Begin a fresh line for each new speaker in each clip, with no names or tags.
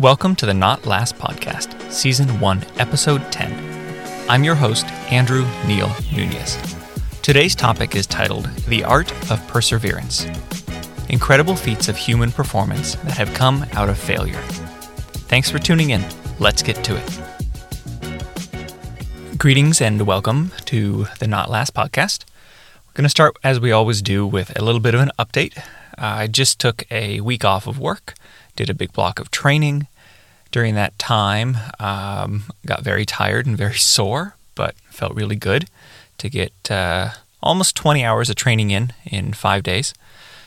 Welcome to the Not Last Podcast, Season 1, Episode 10. I'm your host, Andrew Neil Nunez. Today's topic is titled The Art of Perseverance Incredible Feats of Human Performance That Have Come Out of Failure. Thanks for tuning in. Let's get to it. Greetings and welcome to the Not Last Podcast. We're going to start, as we always do, with a little bit of an update. Uh, I just took a week off of work did a big block of training. During that time, um, got very tired and very sore, but felt really good to get uh, almost 20 hours of training in in five days.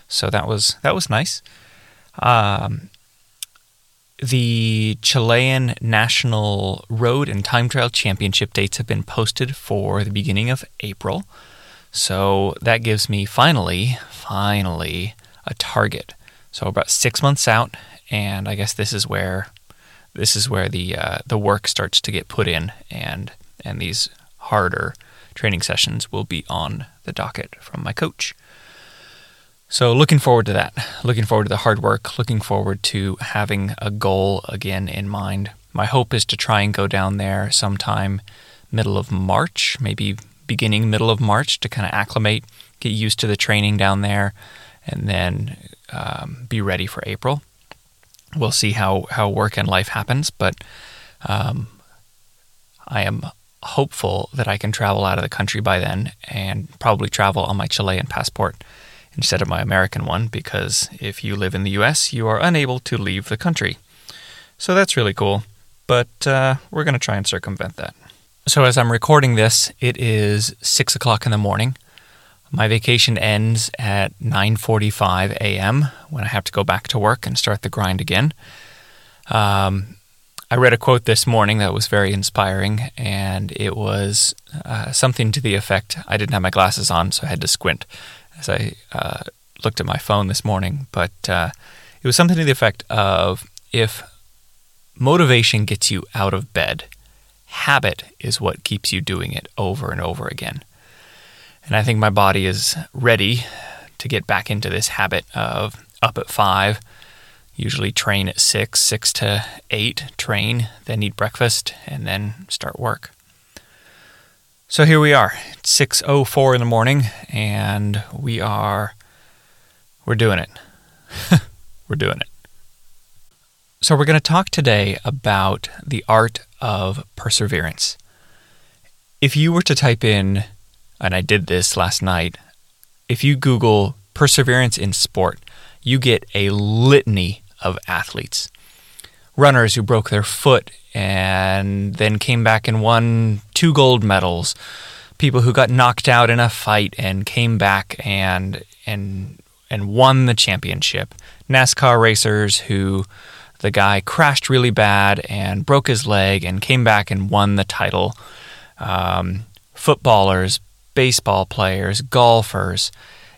So that was that was nice. Um, the Chilean National Road and Time Trial Championship dates have been posted for the beginning of April. So that gives me finally, finally a target. So about six months out, and I guess this is where this is where the uh, the work starts to get put in, and and these harder training sessions will be on the docket from my coach. So looking forward to that. Looking forward to the hard work. Looking forward to having a goal again in mind. My hope is to try and go down there sometime middle of March, maybe beginning middle of March to kind of acclimate, get used to the training down there, and then um, be ready for April we'll see how, how work and life happens, but um, I am hopeful that I can travel out of the country by then and probably travel on my Chilean passport instead of my American one because if you live in the US, you are unable to leave the country. So that's really cool, but uh, we're going to try and circumvent that. So as I'm recording this, it is 6 o'clock in the morning. My vacation ends at 9:45 a.m. when I have to go back to work and start the grind again. Um, I read a quote this morning that was very inspiring, and it was uh, something to the effect I didn't have my glasses on, so I had to squint as I uh, looked at my phone this morning. But uh, it was something to the effect of if motivation gets you out of bed, habit is what keeps you doing it over and over again. And I think my body is ready to get back into this habit of up at five, usually train at six, six to eight, train, then eat breakfast, and then start work. So here we are, 6:04 in the morning, and we are we're doing it. we're doing it. So we're going to talk today about the art of perseverance. If you were to type in and I did this last night. If you Google perseverance in sport, you get a litany of athletes. Runners who broke their foot and then came back and won two gold medals. People who got knocked out in a fight and came back and and and won the championship. NASCAR racers who the guy crashed really bad and broke his leg and came back and won the title. Um, footballers, baseball players, golfers,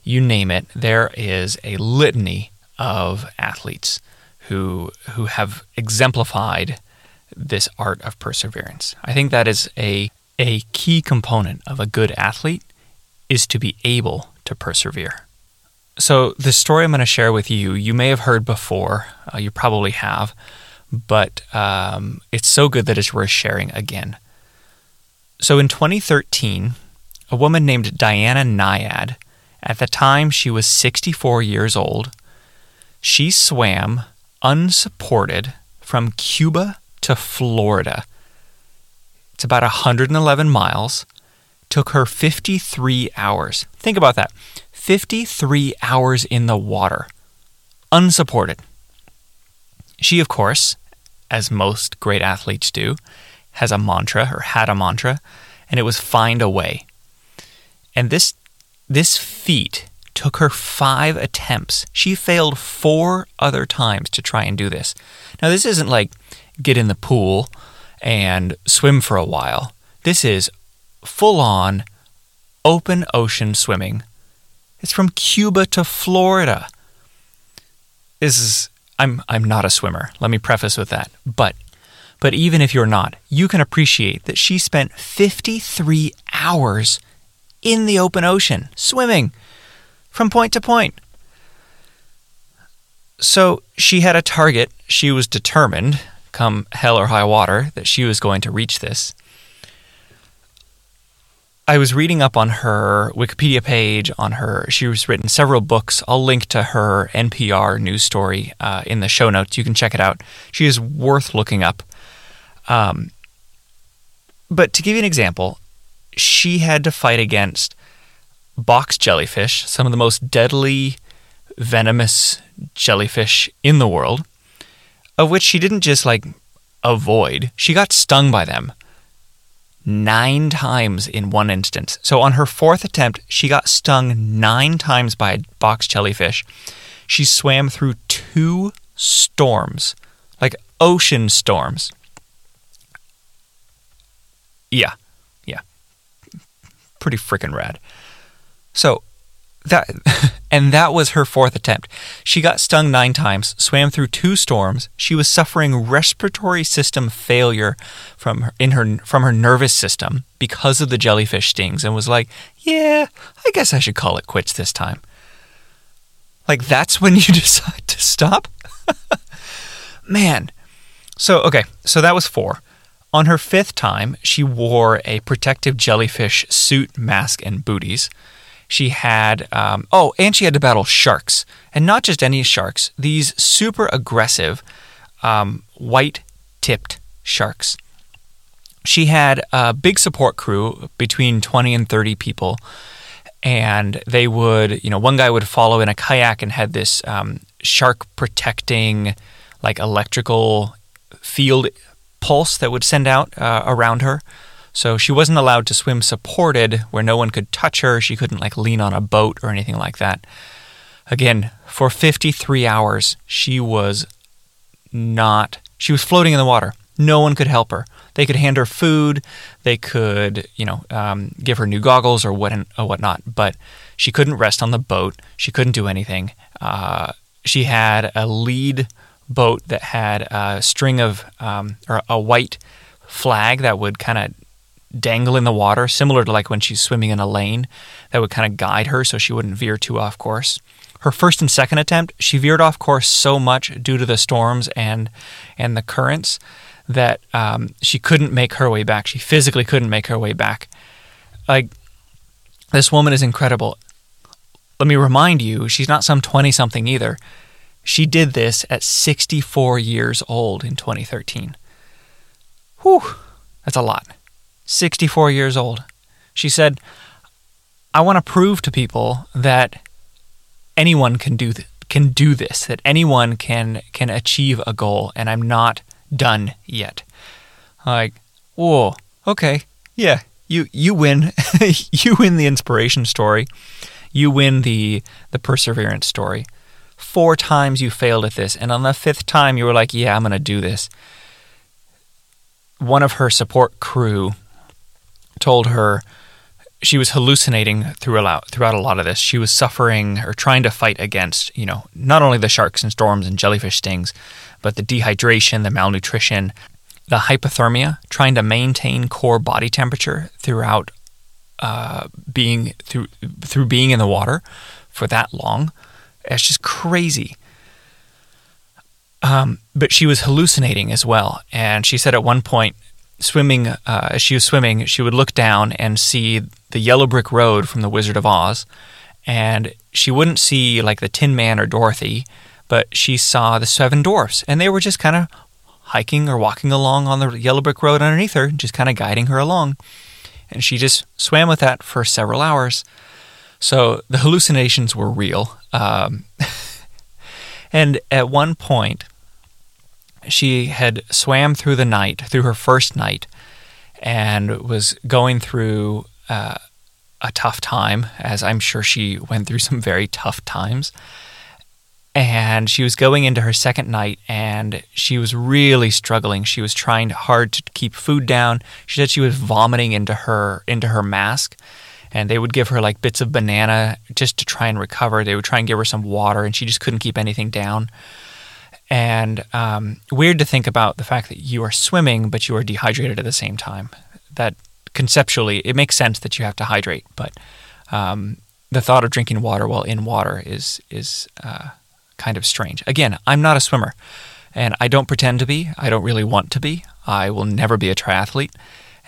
you name it, there is a litany of athletes who who have exemplified this art of perseverance. I think that is a a key component of a good athlete is to be able to persevere. So the story I'm going to share with you, you may have heard before, uh, you probably have, but um, it's so good that it's worth sharing again. So in 2013, a woman named Diana Nyad. At the time, she was 64 years old. She swam unsupported from Cuba to Florida. It's about 111 miles. Took her 53 hours. Think about that 53 hours in the water, unsupported. She, of course, as most great athletes do, has a mantra or had a mantra, and it was find a way. And this this feat took her five attempts. She failed four other times to try and do this. Now, this isn't like get in the pool and swim for a while. This is full on open ocean swimming. It's from Cuba to Florida. This is I'm I'm not a swimmer. Let me preface with that. But but even if you're not, you can appreciate that she spent 53 hours in the open ocean, swimming from point to point. So she had a target. She was determined, come hell or high water, that she was going to reach this. I was reading up on her Wikipedia page, on her. She was written several books. I'll link to her NPR news story uh, in the show notes. You can check it out. She is worth looking up. Um, but to give you an example, she had to fight against box jellyfish, some of the most deadly, venomous jellyfish in the world, of which she didn't just like avoid, she got stung by them nine times in one instance. So on her fourth attempt, she got stung nine times by a box jellyfish. She swam through two storms, like ocean storms. Yeah. Pretty freaking rad. So that and that was her fourth attempt. She got stung 9 times, swam through two storms. She was suffering respiratory system failure from her, in her from her nervous system because of the jellyfish stings and was like, "Yeah, I guess I should call it quits this time." Like that's when you decide to stop? Man. So, okay, so that was 4. On her fifth time, she wore a protective jellyfish suit, mask, and booties. She had, um, oh, and she had to battle sharks. And not just any sharks, these super aggressive um, white tipped sharks. She had a big support crew between 20 and 30 people. And they would, you know, one guy would follow in a kayak and had this um, shark protecting, like electrical field pulse that would send out uh, around her. So she wasn't allowed to swim supported where no one could touch her. She couldn't like lean on a boat or anything like that. Again, for 53 hours, she was not, she was floating in the water. No one could help her. They could hand her food, they could, you know, um, give her new goggles or what or whatnot, but she couldn't rest on the boat. She couldn't do anything. Uh, she had a lead boat that had a string of um, or a white flag that would kind of dangle in the water, similar to like when she's swimming in a lane, that would kind of guide her so she wouldn't veer too off course. Her first and second attempt, she veered off course so much due to the storms and and the currents that um, she couldn't make her way back. She physically couldn't make her way back. Like this woman is incredible. Let me remind you, she's not some 20 something either. She did this at 64 years old in 2013. Whew, that's a lot. 64 years old. She said, I want to prove to people that anyone can do th- can do this, that anyone can can achieve a goal, and I'm not done yet. Like, whoa, okay, yeah, you you win, you win the inspiration story, you win the the perseverance story. Four times you failed at this, and on the fifth time you were like, yeah, I'm gonna do this. One of her support crew told her she was hallucinating throughout throughout a lot of this. She was suffering or trying to fight against, you know, not only the sharks and storms and jellyfish stings, but the dehydration, the malnutrition, the hypothermia, trying to maintain core body temperature throughout uh, being through through being in the water for that long. It's just crazy. Um, but she was hallucinating as well, and she said at one point swimming, uh, as she was swimming, she would look down and see the yellow brick road from The Wizard of Oz, and she wouldn't see like the Tin Man or Dorothy, but she saw the seven dwarfs, and they were just kind of hiking or walking along on the yellow brick road underneath her, just kind of guiding her along. And she just swam with that for several hours. So the hallucinations were real. Um, and at one point, she had swam through the night, through her first night, and was going through uh, a tough time, as I'm sure she went through some very tough times. And she was going into her second night and she was really struggling. She was trying hard to keep food down. She said she was vomiting into her into her mask and they would give her like bits of banana just to try and recover. They would try and give her some water and she just couldn't keep anything down and um, weird to think about the fact that you are swimming but you are dehydrated at the same time. That conceptually it makes sense that you have to hydrate, but um, the thought of drinking water while in water is is uh, kind of strange. Again, I'm not a swimmer, and I don't pretend to be. I don't really want to be. I will never be a triathlete,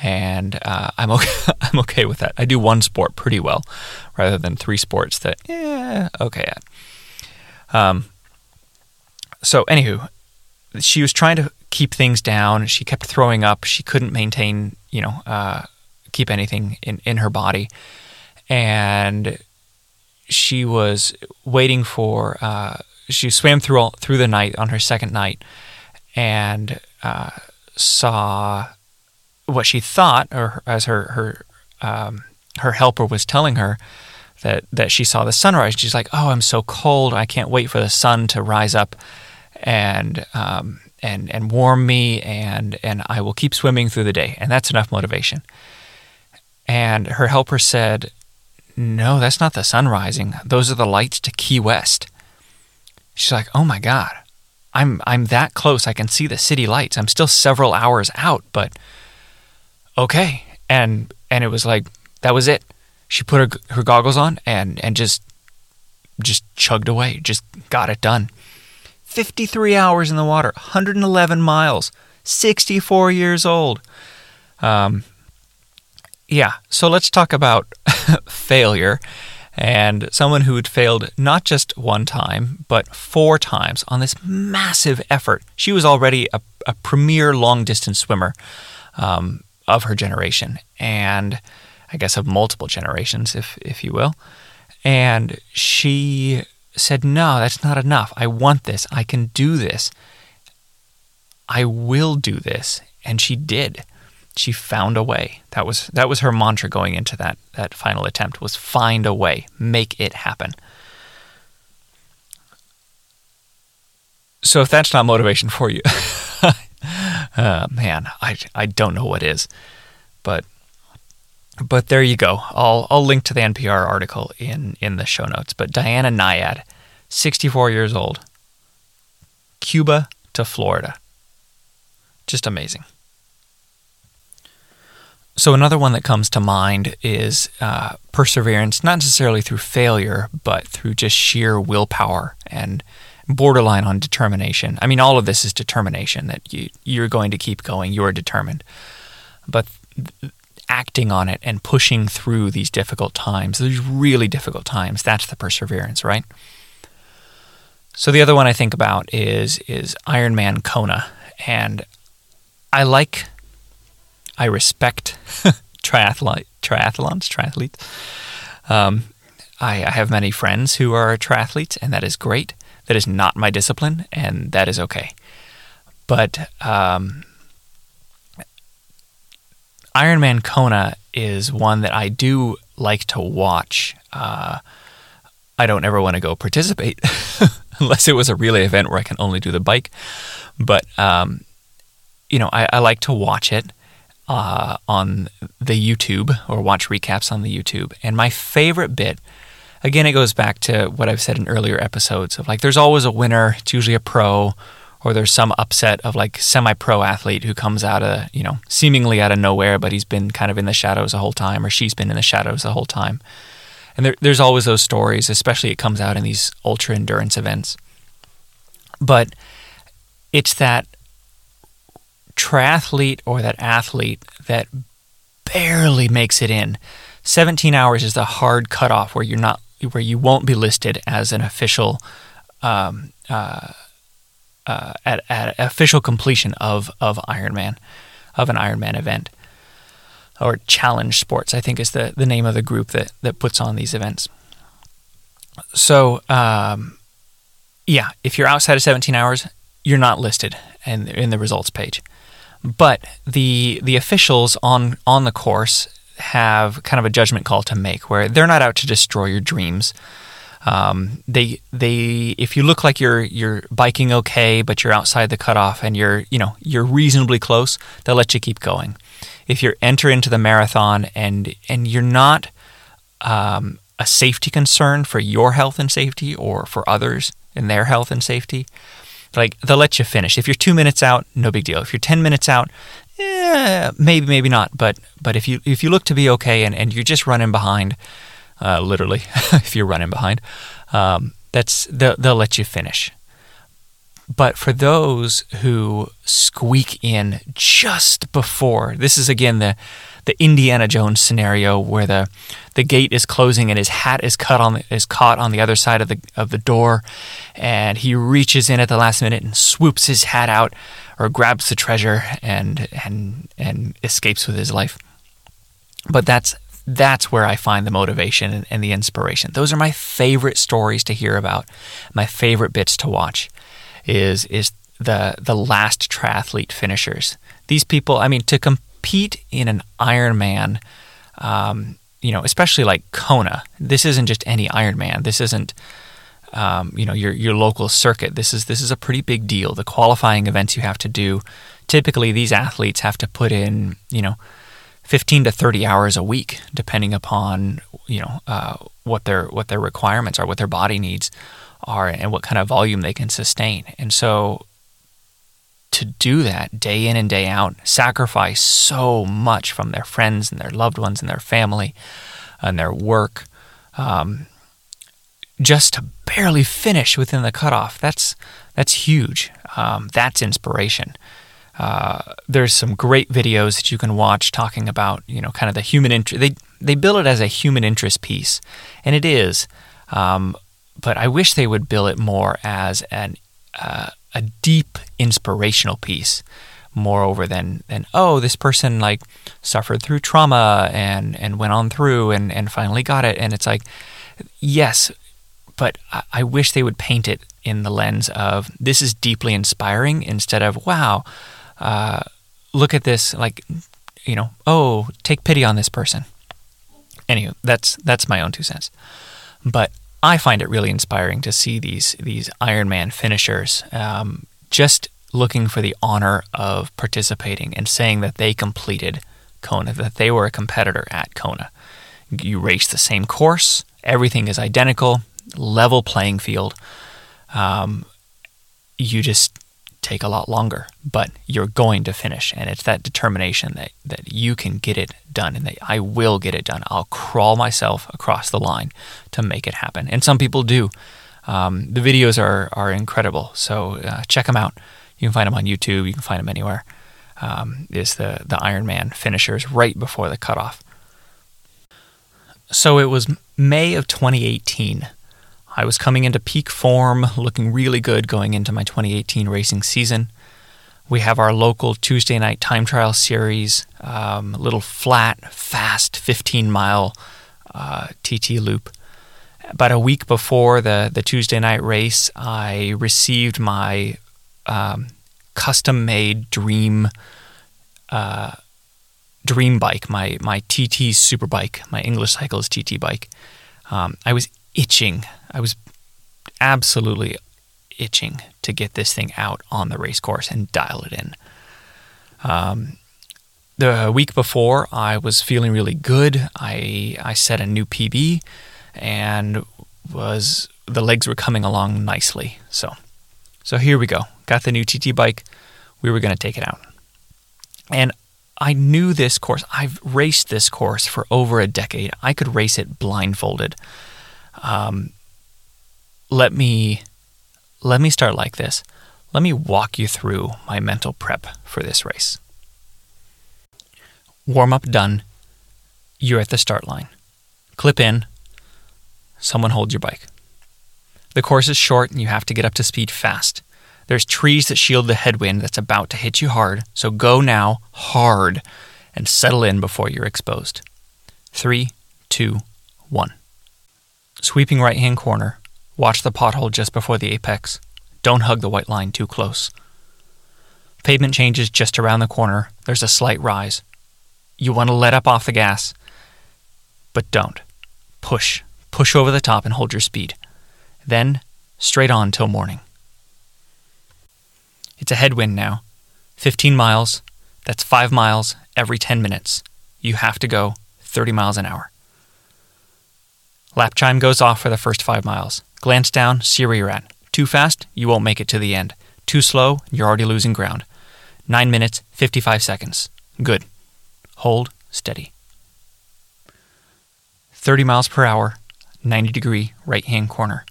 and uh, I'm okay. I'm okay with that. I do one sport pretty well, rather than three sports that yeah okay at. Um. So anywho, she was trying to keep things down. She kept throwing up. She couldn't maintain, you know, uh, keep anything in in her body, and she was waiting for. Uh, she swam through all, through the night on her second night, and uh, saw what she thought, or as her her um, her helper was telling her that that she saw the sunrise. She's like, "Oh, I'm so cold. I can't wait for the sun to rise up and um, and and warm me, and and I will keep swimming through the day." And that's enough motivation. And her helper said, "No, that's not the sun rising. Those are the lights to Key West." She's like, "Oh my god." I'm I'm that close. I can see the city lights. I'm still several hours out, but okay. And and it was like that was it. She put her her goggles on and and just just chugged away. Just got it done. 53 hours in the water, 111 miles, 64 years old. Um, yeah, so let's talk about failure and someone who had failed not just one time, but four times on this massive effort. She was already a, a premier long distance swimmer um, of her generation, and I guess of multiple generations, if, if you will. And she said, No, that's not enough. I want this. I can do this. I will do this. And she did she found a way. That was that was her mantra going into that that final attempt was find a way, make it happen. So if that's not motivation for you, uh, man, I I don't know what is. But but there you go. I'll I'll link to the NPR article in in the show notes. But Diana Nyad, 64 years old, Cuba to Florida. Just amazing. So, another one that comes to mind is uh, perseverance, not necessarily through failure, but through just sheer willpower and borderline on determination. I mean, all of this is determination that you, you're going to keep going, you are determined. But acting on it and pushing through these difficult times, these really difficult times, that's the perseverance, right? So, the other one I think about is, is Ironman Kona. And I like I respect triathlon, triathlons, triathletes. Um, I, I, have many friends who are triathletes, and that is great. That is not my discipline, and that is okay. But um, Ironman Kona is one that I do like to watch. Uh, I don't ever want to go participate unless it was a relay event where I can only do the bike. But um, you know, I, I, like to watch it uh, on the YouTube or watch recaps on the YouTube. And my favorite bit, again, it goes back to what I've said in earlier episodes of like, there's always a winner. It's usually a pro, or there's some upset of like semi-pro athlete who comes out of you know seemingly out of nowhere, but he's been kind of in the shadows the whole time, or she's been in the shadows the whole time. And there, there's always those stories, especially it comes out in these ultra endurance events. But it's that triathlete or that athlete that barely makes it in. 17 hours is the hard cutoff where you're not where you won't be listed as an official um, uh, uh, at, at official completion of of Ironman of an Ironman event or Challenge Sports I think is the the name of the group that that puts on these events. So um, yeah, if you're outside of 17 hours, you're not listed in in the results page. But the the officials on on the course have kind of a judgment call to make, where they're not out to destroy your dreams. Um, they they if you look like you're you're biking okay, but you're outside the cutoff and you're you know you're reasonably close, they'll let you keep going. If you enter into the marathon and and you're not um, a safety concern for your health and safety or for others in their health and safety, like they'll let you finish. If you're two minutes out, no big deal. If you're ten minutes out, eh, maybe maybe not. But but if you if you look to be okay and, and you're just running behind, uh, literally, if you're running behind, um, that's they'll, they'll let you finish. But for those who squeak in just before, this is again the the Indiana Jones scenario where the the gate is closing and his hat is cut on is caught on the other side of the of the door, and he reaches in at the last minute and swoops his hat out or grabs the treasure and and and escapes with his life. But that's that's where I find the motivation and, and the inspiration. Those are my favorite stories to hear about, my favorite bits to watch is is the the last triathlete finishers. These people, I mean, to compete in an Ironman, um, you know, especially like Kona. This isn't just any Ironman. This isn't. Um, you know your your local circuit. This is this is a pretty big deal. The qualifying events you have to do. Typically, these athletes have to put in you know 15 to 30 hours a week, depending upon you know uh, what their what their requirements are, what their body needs are and what kind of volume they can sustain. And so to do that day in and day out, sacrifice so much from their friends and their loved ones and their family and their work, um, just to barely finish within the cutoff. That's that's huge. Um, that's inspiration. Uh, there's some great videos that you can watch talking about you know kind of the human interest. They they bill it as a human interest piece, and it is. Um, but I wish they would bill it more as an uh, a deep inspirational piece moreover than than oh this person like suffered through trauma and and went on through and and finally got it and it's like yes but I, I wish they would paint it in the lens of this is deeply inspiring instead of wow uh, look at this like you know oh take pity on this person anyway that's that's my own two cents but I find it really inspiring to see these these Ironman finishers um, just looking for the honor of participating and saying that they completed Kona, that they were a competitor at Kona. You race the same course, everything is identical, level playing field. Um, you just take a lot longer, but you're going to finish. And it's that determination that, that you can get it done and that I will get it done. I'll crawl myself across the line to make it happen. And some people do. Um, the videos are, are incredible. So uh, check them out. You can find them on YouTube, you can find them anywhere. Um, is the, the Ironman finishers right before the cutoff. So it was May of 2018 I was coming into peak form, looking really good going into my 2018 racing season. We have our local Tuesday night time trial series, um, little flat, fast 15 mile uh, TT loop. About a week before the, the Tuesday night race, I received my um, custom made dream uh, dream bike, my, my TT super bike, my English Cycles TT bike. Um, I was itching. I was absolutely itching to get this thing out on the race course and dial it in. Um, the week before, I was feeling really good. I I set a new PB, and was the legs were coming along nicely. So, so here we go. Got the new TT bike. We were going to take it out, and I knew this course. I've raced this course for over a decade. I could race it blindfolded. Um, let me let me start like this. Let me walk you through my mental prep for this race. Warm up done. You're at the start line. Clip in. Someone holds your bike. The course is short and you have to get up to speed fast. There's trees that shield the headwind that's about to hit you hard, so go now hard and settle in before you're exposed. Three, two, one. Sweeping right hand corner, watch the pothole just before the apex. Don't hug the white line too close. Pavement changes just around the corner. There's a slight rise. You want to let up off the gas, but don't. Push. Push over the top and hold your speed. Then, straight on till morning. It's a headwind now. 15 miles. That's 5 miles every 10 minutes. You have to go 30 miles an hour. Lap chime goes off for the first five miles. Glance down, see where you're at. Too fast, you won't make it to the end. Too slow, you're already losing ground. 9 minutes, 55 seconds. Good. Hold steady. 30 miles per hour, 90 degree right hand corner.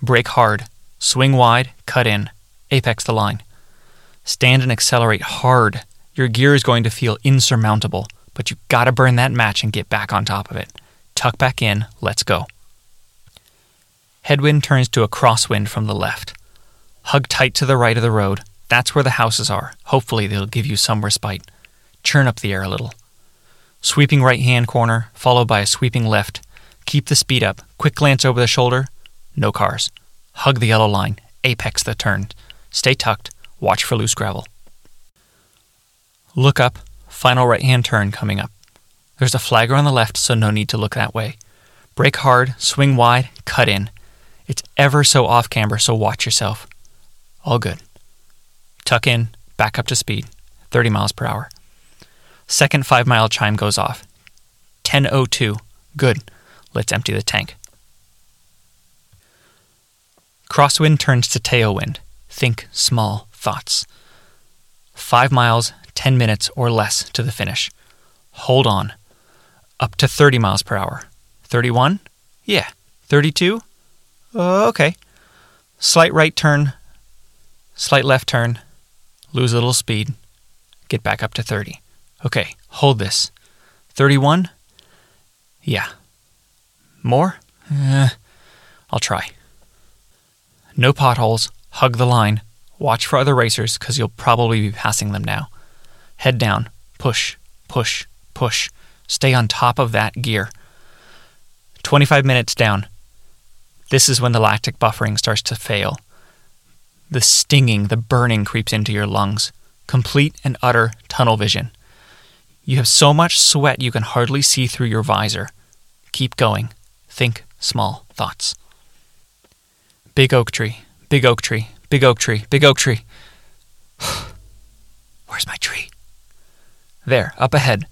Brake hard, swing wide, cut in, apex the line. Stand and accelerate hard. Your gear is going to feel insurmountable, but you've got to burn that match and get back on top of it. Tuck back in, let's go. Headwind turns to a crosswind from the left. Hug tight to the right of the road. That's where the houses are. Hopefully, they'll give you some respite. Churn up the air a little. Sweeping right hand corner, followed by a sweeping left. Keep the speed up. Quick glance over the shoulder. No cars. Hug the yellow line. Apex the turn. Stay tucked. Watch for loose gravel. Look up. Final right hand turn coming up. There's a flagger on the left, so no need to look that way. Brake hard, swing wide, cut in. It's ever so off camber, so watch yourself. All good. Tuck in, back up to speed, 30 miles per hour. Second five mile chime goes off. 10.02. Good. Let's empty the tank. Crosswind turns to tailwind. Think small thoughts. Five miles, 10 minutes or less to the finish. Hold on. Up to 30 miles per hour. 31? Yeah. 32? Uh, okay. Slight right turn, slight left turn, lose a little speed, get back up to 30. Okay, hold this. 31? Yeah. More? Eh, I'll try. No potholes, hug the line, watch for other racers because you'll probably be passing them now. Head down, push, push, push. Stay on top of that gear. 25 minutes down. This is when the lactic buffering starts to fail. The stinging, the burning creeps into your lungs. Complete and utter tunnel vision. You have so much sweat you can hardly see through your visor. Keep going. Think small thoughts. Big oak tree, big oak tree, big oak tree, big oak tree. Where's my tree? There, up ahead.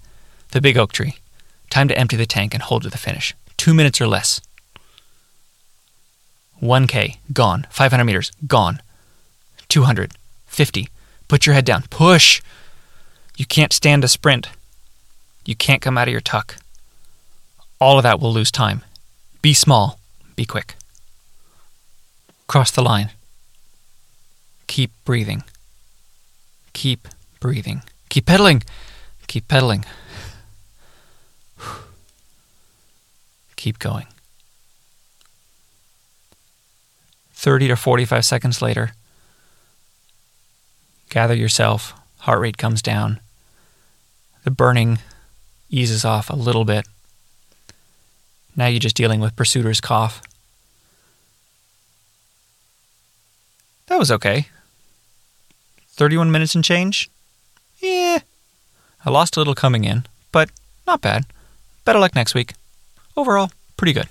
The big oak tree. Time to empty the tank and hold to the finish. Two minutes or less. 1K, gone. 500 meters, gone. 200, 50. Put your head down. Push! You can't stand a sprint. You can't come out of your tuck. All of that will lose time. Be small. Be quick. Cross the line. Keep breathing. Keep breathing. Keep pedaling. Keep pedaling. Keep going. 30 to 45 seconds later, gather yourself, heart rate comes down, the burning eases off a little bit. Now you're just dealing with pursuer's cough. That was okay. 31 minutes and change? Yeah. I lost a little coming in, but not bad. Better luck next week. Overall, pretty good.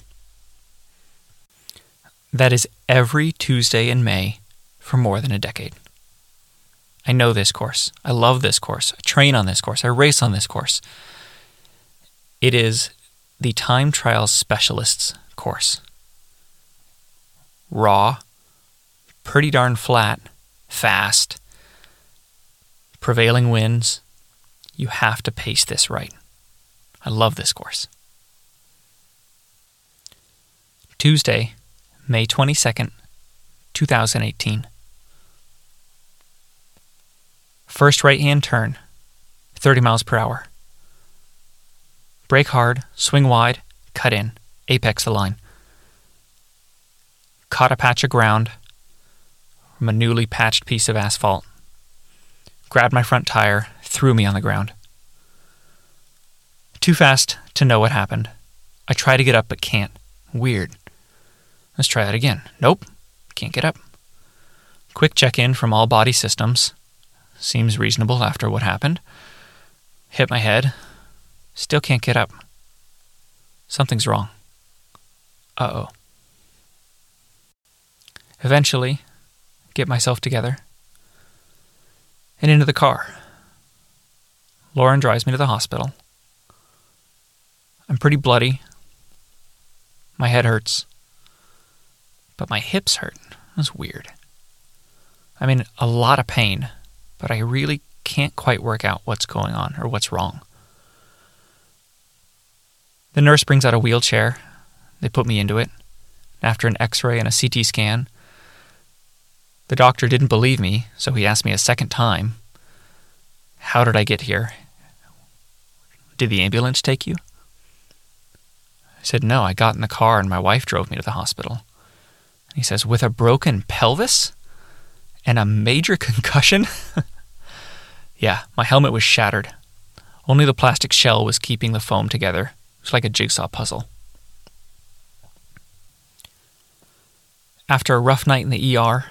That is every Tuesday in May for more than a decade. I know this course. I love this course. I train on this course. I race on this course. It is the Time Trials Specialists course. Raw, pretty darn flat, fast, prevailing winds. You have to pace this right. I love this course. Tuesday, May 22nd, 2018. First right hand turn, 30 miles per hour. Brake hard, swing wide, cut in, apex the line. Caught a patch of ground from a newly patched piece of asphalt. Grabbed my front tire, threw me on the ground. Too fast to know what happened. I try to get up but can't. Weird. Let's try that again. Nope, can't get up. Quick check in from all body systems. Seems reasonable after what happened. Hit my head. Still can't get up. Something's wrong. Uh oh. Eventually, get myself together and into the car. Lauren drives me to the hospital. I'm pretty bloody. My head hurts. But my hips hurt. That's weird. I'm in a lot of pain but I really can't quite work out what's going on or what's wrong. The nurse brings out a wheelchair. They put me into it. After an x ray and a CT scan, the doctor didn't believe me, so he asked me a second time, How did I get here? Did the ambulance take you? I said, No, I got in the car and my wife drove me to the hospital. He says, With a broken pelvis and a major concussion? yeah, my helmet was shattered. Only the plastic shell was keeping the foam together. It was like a jigsaw puzzle. After a rough night in the ER,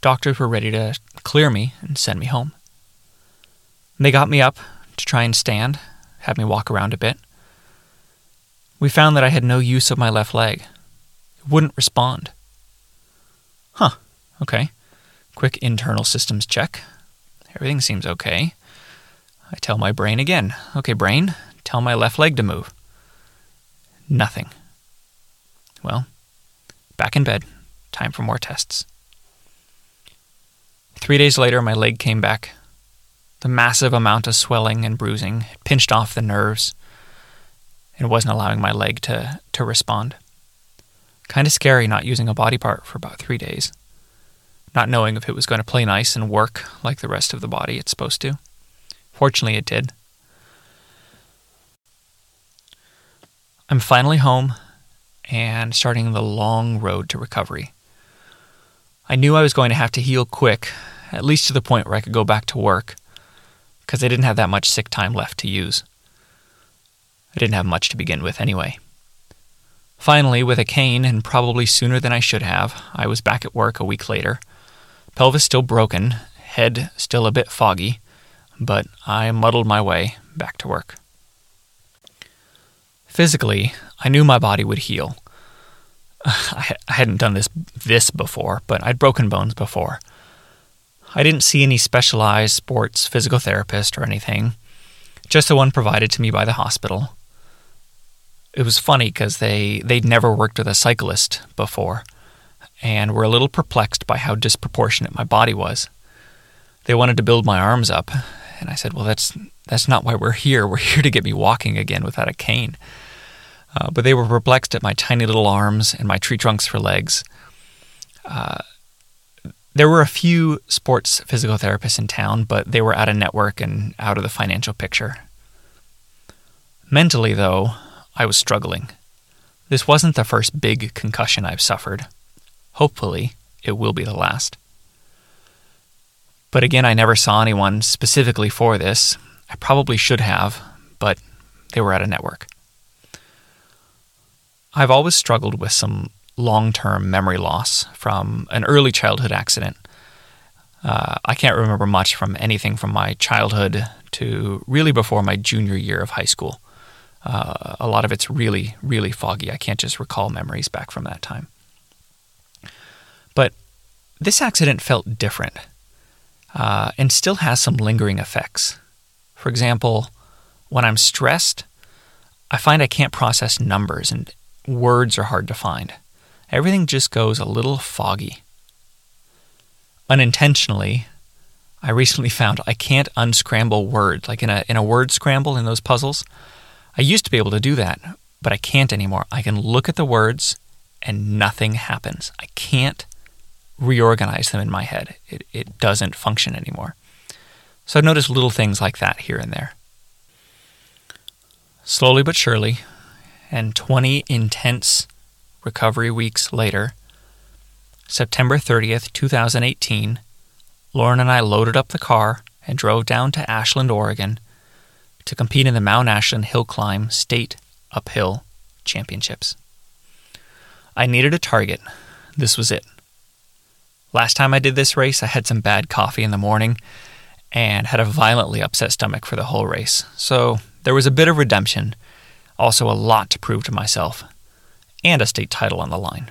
doctors were ready to clear me and send me home. They got me up to try and stand, had me walk around a bit. We found that I had no use of my left leg. It wouldn't respond. Huh, okay. Quick internal systems check. Everything seems okay. I tell my brain again, okay, brain, tell my left leg to move. Nothing. Well, back in bed, Time for more tests. Three days later, my leg came back. The massive amount of swelling and bruising pinched off the nerves and wasn't allowing my leg to, to respond. Kind of scary not using a body part for about three days, not knowing if it was going to play nice and work like the rest of the body it's supposed to. Fortunately, it did. I'm finally home and starting the long road to recovery. I knew I was going to have to heal quick, at least to the point where I could go back to work, because I didn't have that much sick time left to use. I didn't have much to begin with anyway. Finally, with a cane, and probably sooner than I should have, I was back at work a week later. Pelvis still broken, head still a bit foggy, but I muddled my way back to work. Physically, I knew my body would heal. I hadn't done this this before, but I'd broken bones before. I didn't see any specialized sports physical therapist or anything, just the one provided to me by the hospital. It was funny because they they'd never worked with a cyclist before, and were a little perplexed by how disproportionate my body was. They wanted to build my arms up, and I said, "Well, that's that's not why we're here. We're here to get me walking again without a cane." Uh, but they were perplexed at my tiny little arms and my tree trunks for legs. Uh, there were a few sports physical therapists in town, but they were out of network and out of the financial picture. Mentally, though, I was struggling. This wasn't the first big concussion I've suffered. Hopefully, it will be the last. But again, I never saw anyone specifically for this. I probably should have, but they were out of network. I've always struggled with some long term memory loss from an early childhood accident. Uh, I can't remember much from anything from my childhood to really before my junior year of high school. Uh, a lot of it's really, really foggy. I can't just recall memories back from that time. But this accident felt different uh, and still has some lingering effects. For example, when I'm stressed, I find I can't process numbers and words are hard to find. Everything just goes a little foggy. Unintentionally, I recently found I can't unscramble words, like in a, in a word scramble in those puzzles. I used to be able to do that, but I can't anymore. I can look at the words and nothing happens. I can't reorganize them in my head. It, it doesn't function anymore. So I've noticed little things like that here and there. Slowly but surely, and 20 intense recovery weeks later, September 30th, 2018, Lauren and I loaded up the car and drove down to Ashland, Oregon to compete in the Mount Ashland Hill Climb State Uphill Championships. I needed a target. This was it. Last time I did this race, I had some bad coffee in the morning and had a violently upset stomach for the whole race. So there was a bit of redemption also, a lot to prove to myself, and a state title on the line.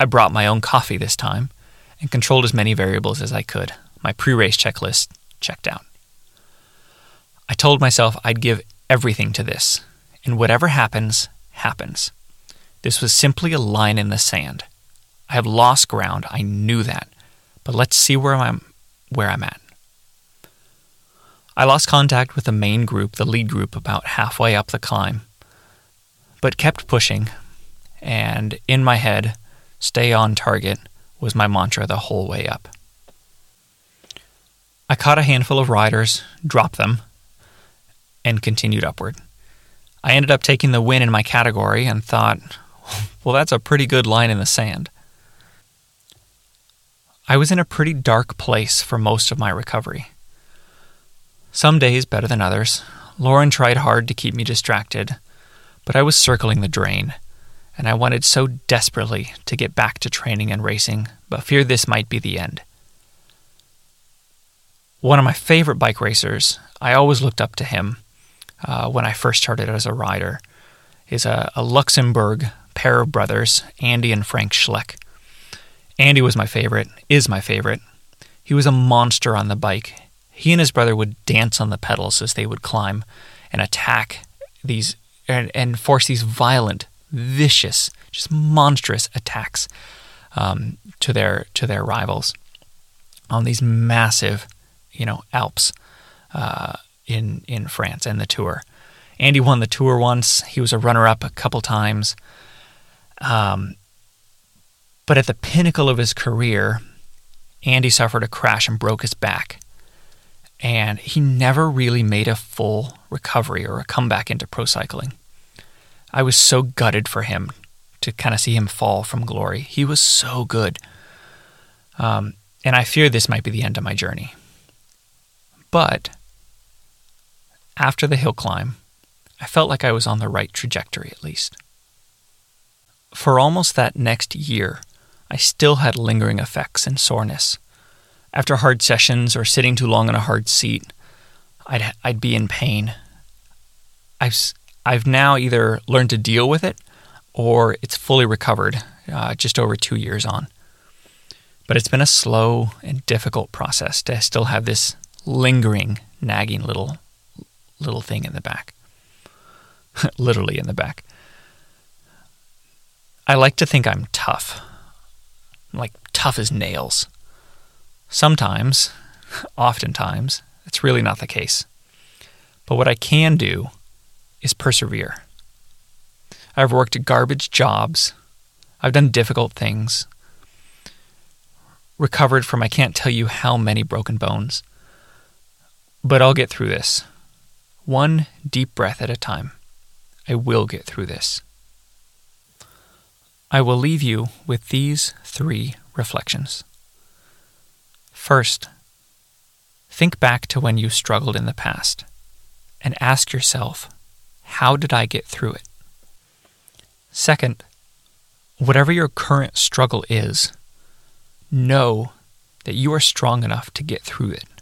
I brought my own coffee this time and controlled as many variables as I could. My pre race checklist checked out. I told myself I'd give everything to this, and whatever happens, happens. This was simply a line in the sand. I have lost ground, I knew that, but let's see where I'm where I'm at. I lost contact with the main group, the lead group, about halfway up the climb, but kept pushing And in my head, stay on target was my mantra the whole way up. I caught a handful of riders, dropped them, and continued upward. I ended up taking the win in my category and thought, well, that's a pretty good line in the sand. I was in a pretty dark place for most of my recovery. Some days better than others. Lauren tried hard to keep me distracted, but I was circling the drain, and I wanted so desperately to get back to training and racing, but feared this might be the end. One of my favorite bike racers, I always looked up to him uh, when I first started as a rider, is a, a Luxembourg pair of brothers, Andy and Frank Schleck. Andy was my favorite, is my favorite. He was a monster on the bike. He and his brother would dance on the pedals as they would climb and attack these and, and force these violent, vicious, just monstrous attacks um, to their to their rivals on these massive, you know, Alps uh, in in France and the Tour. Andy won the Tour once. He was a runner up a couple times. Um, but at the pinnacle of his career, Andy suffered a crash and broke his back. And he never really made a full recovery or a comeback into pro cycling. I was so gutted for him to kind of see him fall from glory. He was so good. Um, and I fear this might be the end of my journey. But after the hill climb, I felt like I was on the right trajectory at least. For almost that next year, I still had lingering effects and soreness. After hard sessions or sitting too long in a hard seat, I'd, I'd be in pain. I've, I've now either learned to deal with it or it's fully recovered uh, just over two years on. But it's been a slow and difficult process to still have this lingering, nagging little little thing in the back. Literally in the back. I like to think I'm tough like tough as nails. Sometimes, oftentimes, it's really not the case. But what I can do is persevere. I've worked garbage jobs. I've done difficult things. Recovered from I can't tell you how many broken bones. But I'll get through this. One deep breath at a time. I will get through this. I will leave you with these three reflections. First, think back to when you struggled in the past and ask yourself, how did I get through it? Second, whatever your current struggle is, know that you are strong enough to get through it.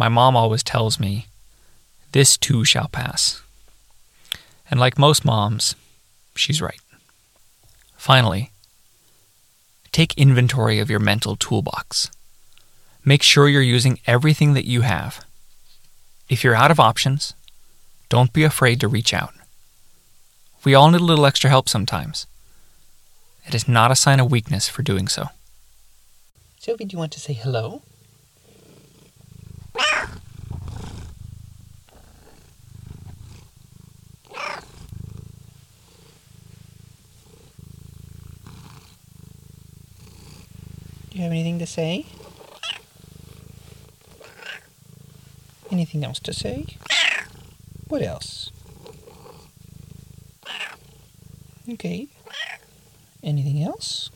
My mom always tells me, this too shall pass. And like most moms, she's right. Finally, take inventory of your mental toolbox. Make sure you're using everything that you have. If you're out of options, don't be afraid to reach out. We all need a little extra help sometimes. It is not a sign of weakness for doing so. Sophie, do you want to say hello? You have anything to say? Anything else to say? What else? Okay. Anything else?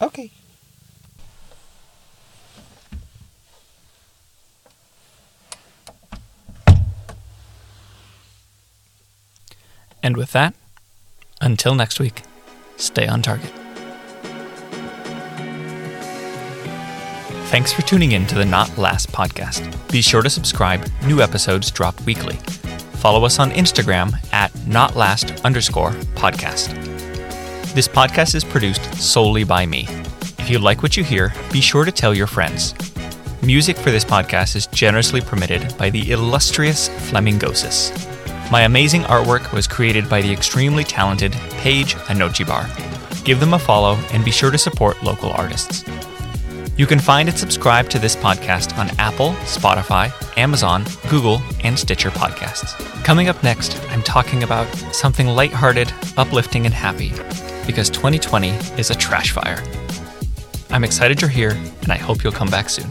Okay. And with that, until next week, stay on target. Thanks for tuning in to the Not Last podcast. Be sure to subscribe. New episodes drop weekly. Follow us on Instagram at notlast underscore podcast. This podcast is produced solely by me. If you like what you hear, be sure to tell your friends. Music for this podcast is generously permitted by the illustrious Flamingosis. My amazing artwork was created by the extremely talented Paige Anochibar. give them a follow and be sure to support local artists. You can find and subscribe to this podcast on Apple, Spotify, Amazon, Google, and Stitcher podcasts. Coming up next, I'm talking about something lighthearted, uplifting, and happy because 2020 is a trash fire. I'm excited you're here, and I hope you'll come back soon.